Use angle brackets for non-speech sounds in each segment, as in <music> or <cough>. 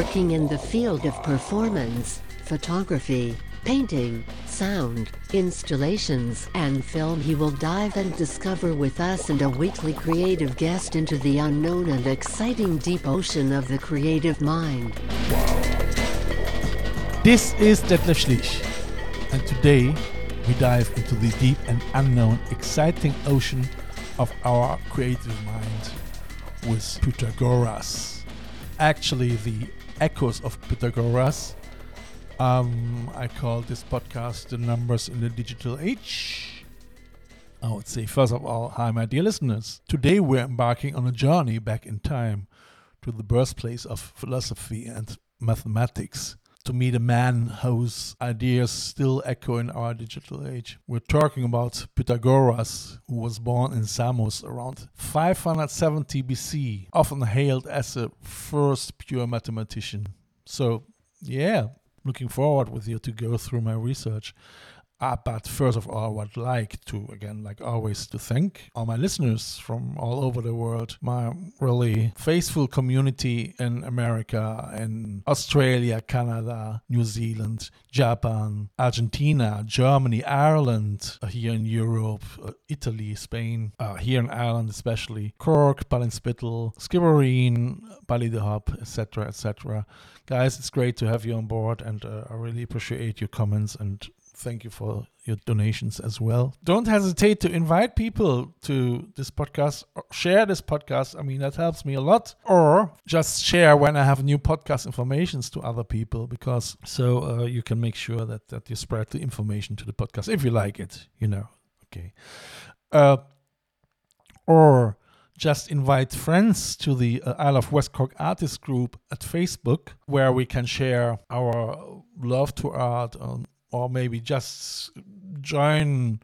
Working in the field of performance, photography, painting, sound, installations, and film, he will dive and discover with us and a weekly creative guest into the unknown and exciting deep ocean of the creative mind. This is Detlef Schlich, and today we dive into the deep and unknown, exciting ocean of our creative mind with Pythagoras. Actually, the echoes of Pythagoras. Um, I call this podcast The Numbers in the Digital Age. I would say, first of all, hi, my dear listeners. Today we're embarking on a journey back in time to the birthplace of philosophy and mathematics to meet a man whose ideas still echo in our digital age. We're talking about Pythagoras, who was born in Samos around 570 BC, often hailed as the first pure mathematician. So, yeah, looking forward with you to go through my research. Uh, but first of all, I would like to, again, like always, to thank all my listeners from all over the world, my really faithful community in America, in Australia, Canada, New Zealand, Japan, Argentina, Germany, Ireland, uh, here in Europe, uh, Italy, Spain, uh, here in Ireland especially, Cork, Ballinspittle, Skibbereen, Ballydehob, etc., etc. Guys, it's great to have you on board, and uh, I really appreciate your comments and thank you for your donations as well. Don't hesitate to invite people to this podcast, share this podcast. I mean, that helps me a lot. Or just share when I have new podcast informations to other people, because so uh, you can make sure that that you spread the information to the podcast if you like it. You know, okay. Uh, or just invite friends to the uh, I Love West Cork Artist Group at Facebook, where we can share our love to art, um, or maybe just join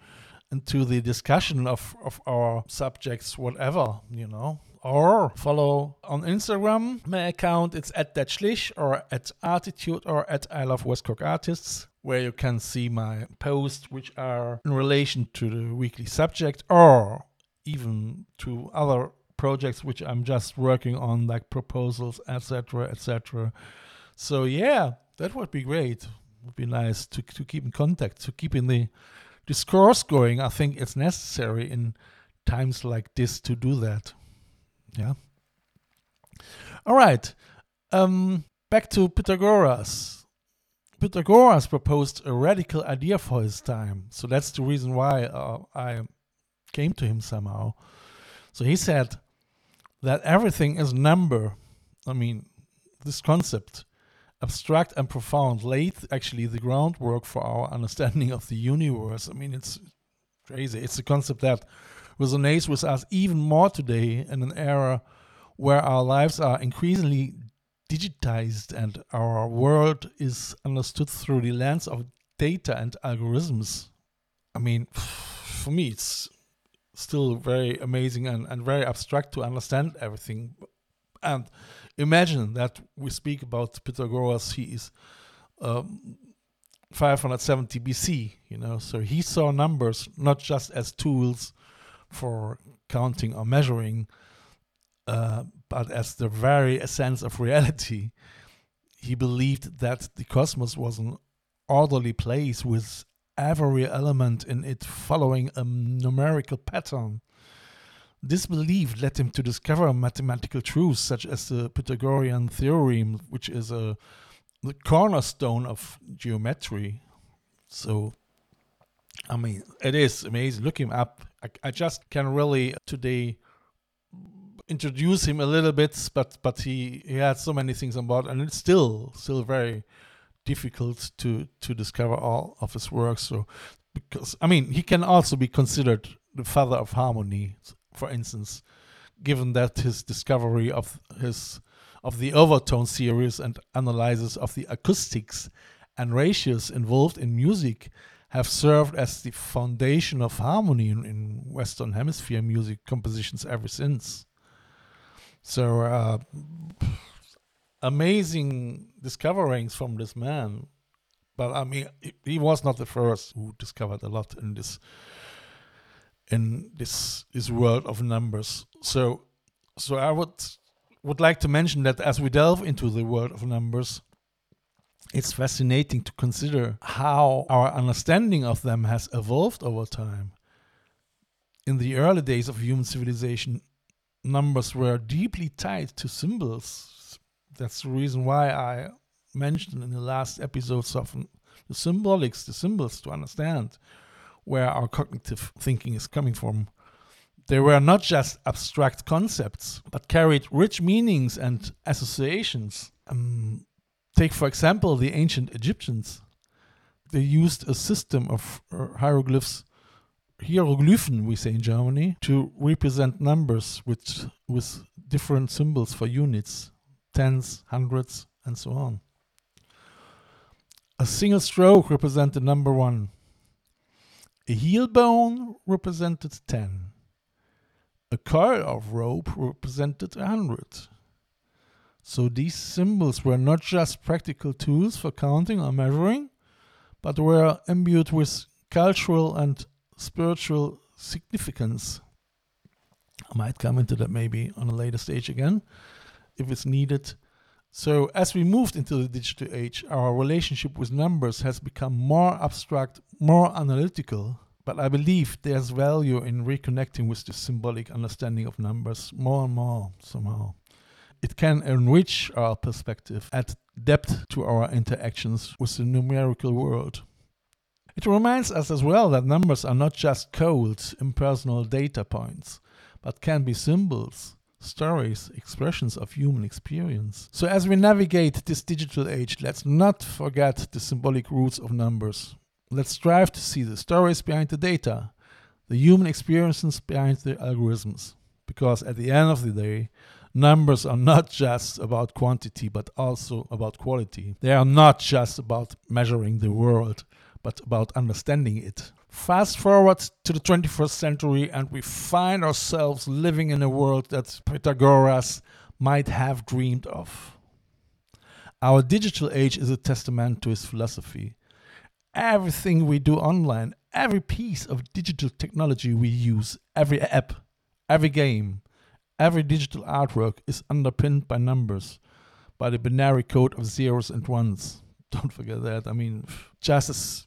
into the discussion of, of our subjects, whatever, you know. Or follow on Instagram. My account it's at that schlich or at Arteetude or at I Love West Cork Artists, where you can see my posts which are in relation to the weekly subject or even to other projects which I'm just working on, like proposals, etc., etc. So yeah, that would be great. Would be nice to to keep in contact, to keep in the discourse going. I think it's necessary in times like this to do that. Yeah. All right. Um, back to Pythagoras. Pythagoras proposed a radical idea for his time, so that's the reason why uh, I came to him somehow. So he said that everything is number. I mean, this concept, abstract and profound, laid actually the groundwork for our understanding of the universe. I mean, it's crazy. It's a concept that resonates with us even more today in an era where our lives are increasingly digitized and our world is understood through the lens of data and algorithms. I mean, <sighs> for me, it's still very amazing and, and very abstract to understand everything. And imagine that we speak about Pythagoras, he is um, 570 BC, you know, so he saw numbers not just as tools for counting or measuring, uh, but as the very essence of reality. He believed that the cosmos was an orderly place with every element in it following a numerical pattern. This belief led him to discover mathematical truths such as the Pythagorean theorem, which is a the cornerstone of geometry. So, I mean, it is amazing. Look him up. I, I just can really today introduce him a little bit, but but he he had so many things on board, and it's still still very difficult to to discover all of his works. So because I mean he can also be considered the father of harmony, for instance, given that his discovery of his of the overtone series and analysis of the acoustics and ratios involved in music have served as the foundation of harmony in, in Western Hemisphere music compositions ever since. So, uh, amazing discoverings from this man. But I mean, he was not the first who discovered a lot in this in this this world of numbers. So, so I would would like to mention that as we delve into the world of numbers, it's fascinating to consider how our understanding of them has evolved over time. In the early days of human civilization, numbers were deeply tied to symbols. That's the reason why I mentioned in the last episodes of the symbolics, the symbols to understand where our cognitive thinking is coming from. They were not just abstract concepts, but carried rich meanings and associations. Um, take, for example, the ancient Egyptians. They used a system of uh, hieroglyphs, hieroglyphen, we say in Germany, to represent numbers with, with different symbols for units, tens, hundreds, and so on. A single stroke represented number one. A heel bone represented 10. A coil of rope represented a hundred. So these symbols were not just practical tools for counting or measuring, but were imbued with cultural and spiritual significance. I might come into that maybe on a later stage again if it's needed. So, as we moved into the digital age, our relationship with numbers has become more abstract, more analytical, but I believe there's value in reconnecting with the symbolic understanding of numbers more and more somehow. It can enrich our perspective, add depth to our interactions with the numerical world. It reminds us as well that numbers are not just cold, impersonal data points, but can be symbols, stories, expressions of human experience. So, as we navigate this digital age, let's not forget the symbolic roots of numbers. Let's strive to see the stories behind the data, the human experiences behind the algorithms. Because at the end of the day, numbers are not just about quantity, but also about quality. They are not just about measuring the world, but about understanding it. Fast forward to the 21st century, and we find ourselves living in a world that Pythagoras might have dreamed of. Our digital age is a testament to his philosophy everything we do online, every piece of digital technology we use, every app, every game, every digital artwork is underpinned by numbers, by the binary code of zeros and ones. Don't forget that. I mean, just as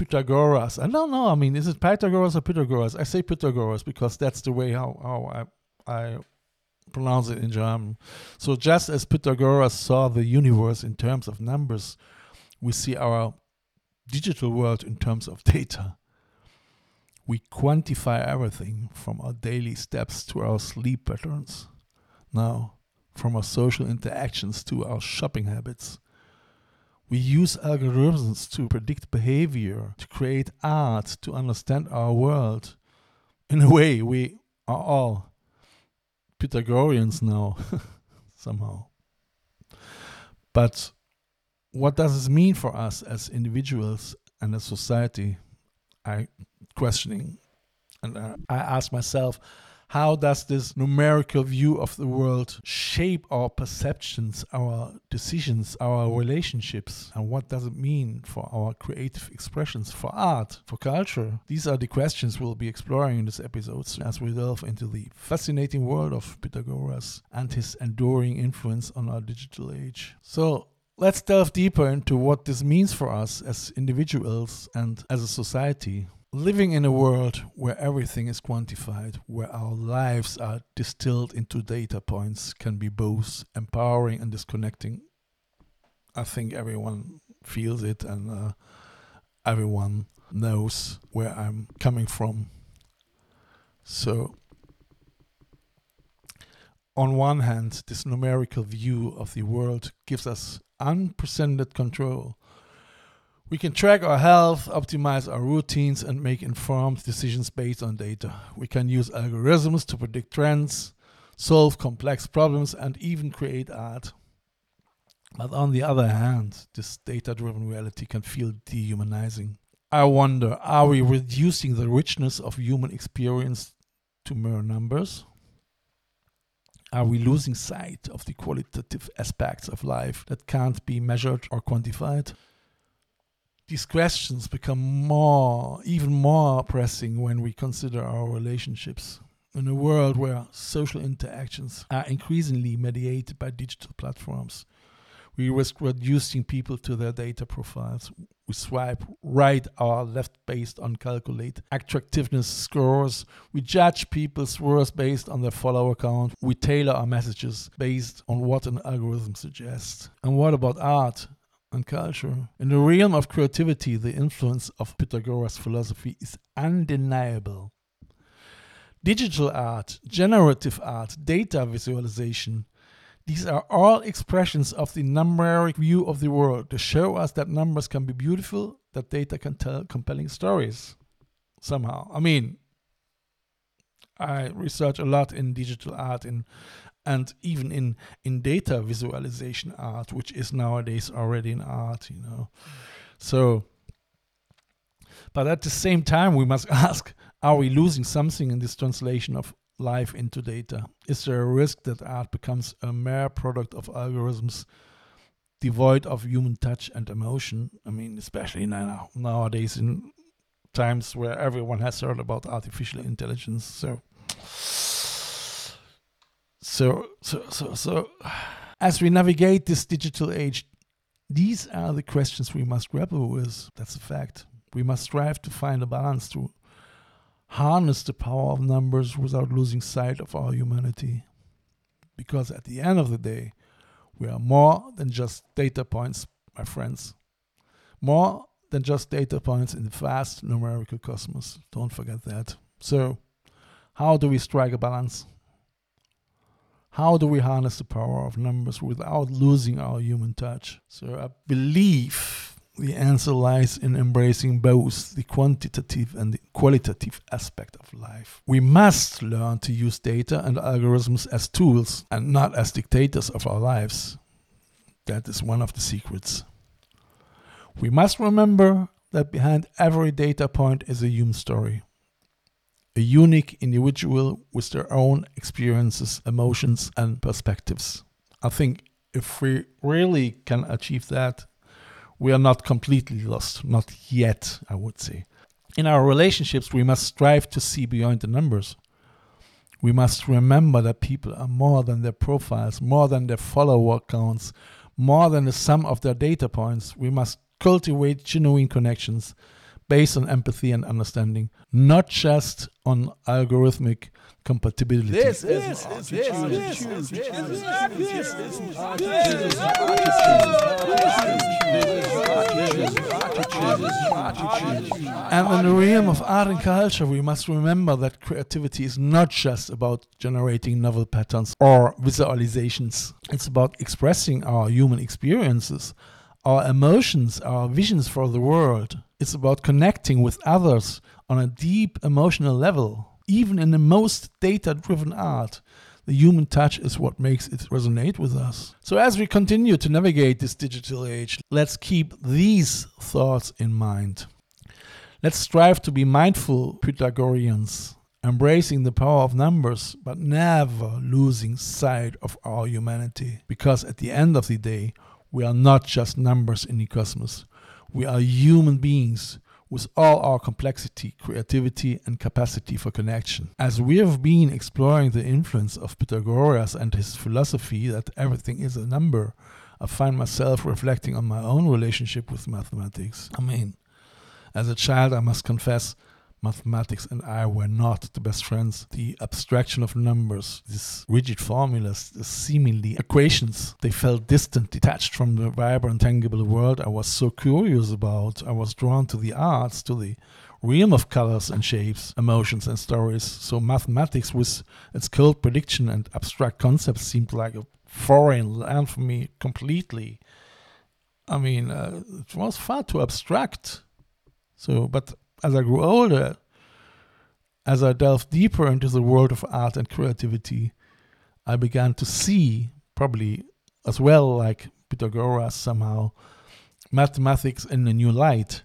Pythagoras. I don't know. I mean, is it Pythagoras or Pythagoras? I say Pythagoras because that's the way how, how I, I pronounce it in German. So just as Pythagoras saw the universe in terms of numbers, we see our digital world in terms of data. We quantify everything from our daily steps to our sleep patterns. Now, from our social interactions to our shopping habits. We use algorithms to predict behavior, to create art, to understand our world. In a way, we are all Pythagoreans now, <laughs> somehow. But what does this mean for us as individuals and as society? I questioning, and uh, I ask myself, how does this numerical view of the world shape our perceptions, our decisions, our relationships? And what does it mean for our creative expressions, for art, for culture? These are the questions we'll be exploring in this episode as we delve into the fascinating world of Pythagoras and his enduring influence on our digital age. So, Let's delve deeper into what this means for us as individuals and as a society. Living in a world where everything is quantified, where our lives are distilled into data points, can be both empowering and disconnecting. I think everyone feels it and uh, everyone knows where I'm coming from. So, on one hand, this numerical view of the world gives us unprecedented control. We can track our health, optimize our routines, and make informed decisions based on data. We can use algorithms to predict trends, solve complex problems, and even create art. But on the other hand, this data driven reality can feel dehumanizing. I wonder are we reducing the richness of human experience to mere numbers? Are we losing sight of the qualitative aspects of life that can't be measured or quantified? These questions become more, even more pressing when we consider our relationships. In a world where social interactions are increasingly mediated by digital platforms, we risk reducing people to their data profiles. We swipe right or left based on calculate attractiveness scores. We judge people's worth based on their follower count. We tailor our messages based on what an algorithm suggests. And what about art? And culture. In the realm of creativity, the influence of Pythagoras' philosophy is undeniable. Digital art, generative art, data visualization, these are all expressions of the numeric view of the world to show us that numbers can be beautiful, that data can tell compelling stories somehow. I mean, I research a lot in digital art in, and even in, in data visualization art, which is nowadays already an art, you know. So, but at the same time, we must <laughs> ask are we losing something in this translation of life into data? Is there a risk that art becomes a mere product of algorithms devoid of human touch and emotion? I mean, especially now nowadays in times where everyone has heard about artificial intelligence. So, so, so, so, so, as we navigate this digital age, these are the questions we must grapple with. That's a fact. We must strive to find a balance to harness the power of numbers without losing sight of our humanity. Because at the end of the day, we are more than just data points, my friends. More than just data points in the vast numerical cosmos. Don't forget that. So, how do we strike a balance? How do we harness the power of numbers without losing our human touch? So, I believe the answer lies in embracing both the quantitative and the qualitative aspect of life. We must learn to use data and algorithms as tools and not as dictators of our lives. That is one of the secrets. We must remember that behind every data point is a human story. A unique individual with their own experiences, emotions, and perspectives. I think if we really can achieve that, we are not completely lost, not yet, I would say. In our relationships, we must strive to see beyond the numbers. We must remember that people are more than their profiles, more than their follower counts, more than the sum of their data points. We must cultivate genuine connections based on empathy and understanding, not just on algorithmic compatibility. This is and in the realm of art and culture, we must remember that creativity is not just about generating novel patterns or visualizations. It's about expressing our human experiences, our emotions, our visions for the world. It's about connecting with others on a deep emotional level. Even in the most data driven art, the human touch is what makes it resonate with us. So, as we continue to navigate this digital age, let's keep these thoughts in mind. Let's strive to be mindful Pythagoreans, embracing the power of numbers, but never losing sight of our humanity. Because at the end of the day, we are not just numbers in the cosmos, we are human beings with all our complexity, creativity, and capacity for connection. As we have been exploring the influence of Pythagoras and his philosophy that everything is a number, I find myself reflecting on my own relationship with mathematics. I mean, as a child, I must confess, mathematics and I were not the best friends. The abstraction of numbers, these rigid formulas, the seemingly equations, they felt distant, detached from the vibrant, tangible world I was so curious about. I was drawn to the arts, to the realm of colors and shapes, emotions and stories. So mathematics with its cold prediction and abstract concepts seemed like a foreign land for me completely. I mean, uh, it was far too abstract. So, but as I grew older, as I delved deeper into the world of art and creativity, I began to see, probably as well like Pythagoras somehow, mathematics in a new light.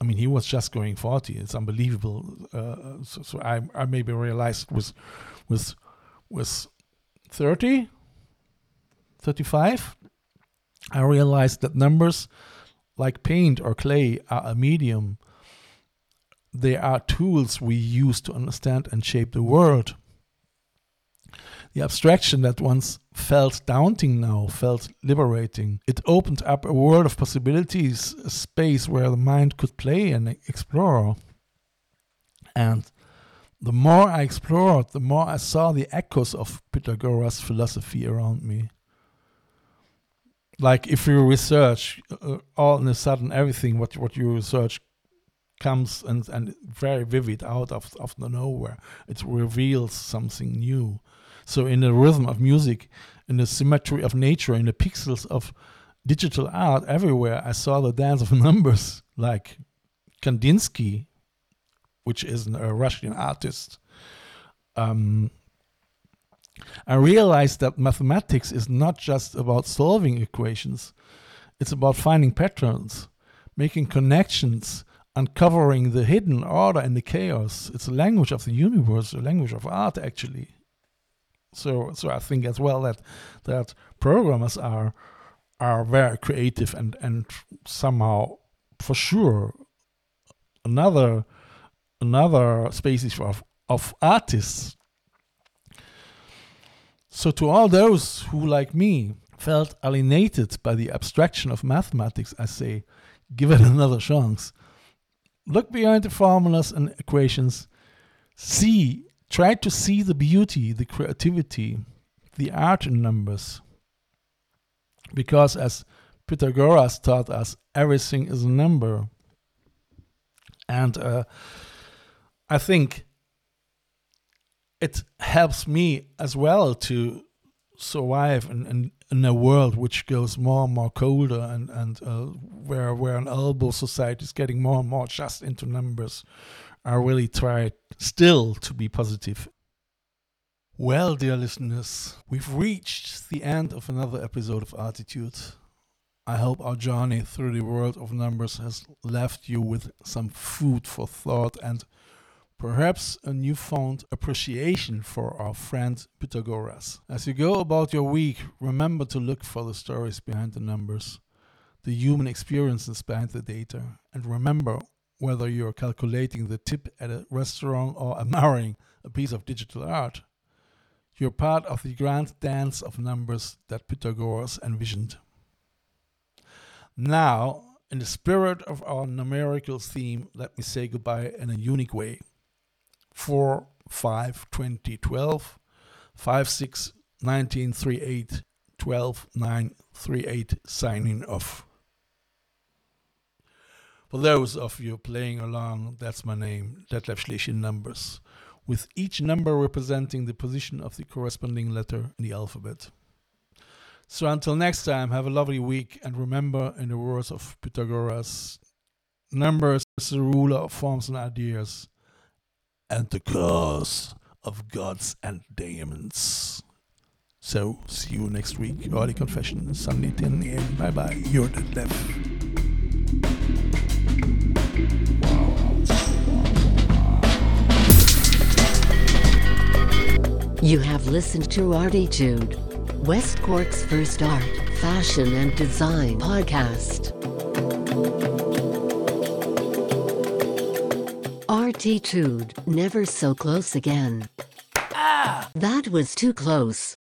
I mean, he was just going 40. It's unbelievable. Uh, so, so I, I maybe realized with, with, with 30, 35, I realized that numbers like paint or clay are a medium. They are tools we use to understand and shape the world. The abstraction that once felt daunting now felt liberating. It opened up a world of possibilities, a space where the mind could play and explore. And the more I explored, the more I saw the echoes of Pythagoras' philosophy around me. Like if you research, uh, all of a sudden everything what what you research comes and and very vivid out of of the nowhere. It reveals something new. So in the rhythm of music, in the symmetry of nature, in the pixels of digital art everywhere, I saw the dance of <laughs> numbers like Kandinsky, which is a Russian artist. Um, I realized that mathematics is not just about solving equations, it's about finding patterns, making connections, uncovering the hidden order in the chaos. It's a language of the universe, a language of art, actually. So, so I think as well that that programmers are are very creative and and somehow for sure another another species of of artists so, to all those who, like me, felt alienated by the abstraction of mathematics, I say, give it <laughs> another chance. Look beyond the formulas and equations. See, try to see the beauty, the creativity, the art in numbers. Because, as Pythagoras taught us, everything is a number. And uh, I think it helps me as well to survive and, in, in, a world which goes more and more colder and, and uh, where where an elbow society is getting more and more just into numbers. I really try still to be positive. Well, dear listeners, we've reached the end of another episode of Arteetude. I hope our journey through the world of numbers has left you with some food for thought and perhaps a newfound appreciation for our friend Pythagoras. As you go about your week, remember to look for the stories behind the numbers, the human experiences behind the data, and remember whether you're calculating the tip at a restaurant or <laughs> admiring a piece of digital art. You're part of the grand dance of numbers that Pythagoras envisioned. Now, in the spirit of our numerical theme, let me say goodbye in a unique way. 4 5 2012, 5 6 1938, 12 9 38 signing off. For those of you playing along, that's my name, Detlef Schlich numbers, with each number representing the position of the corresponding letter in the alphabet. So until next time, have a lovely week, and remember, in the words of Pythagoras, numbers is the ruler of forms and ideas and the curse of gods and demons. So, see you next week. Early Confession, Sunday 10 a.m. Bye bye. You're the left. You have listened to Arteetude, West Cork's first art, fashion, and design podcast. Arteetude, never so close again. Ah! That was too close.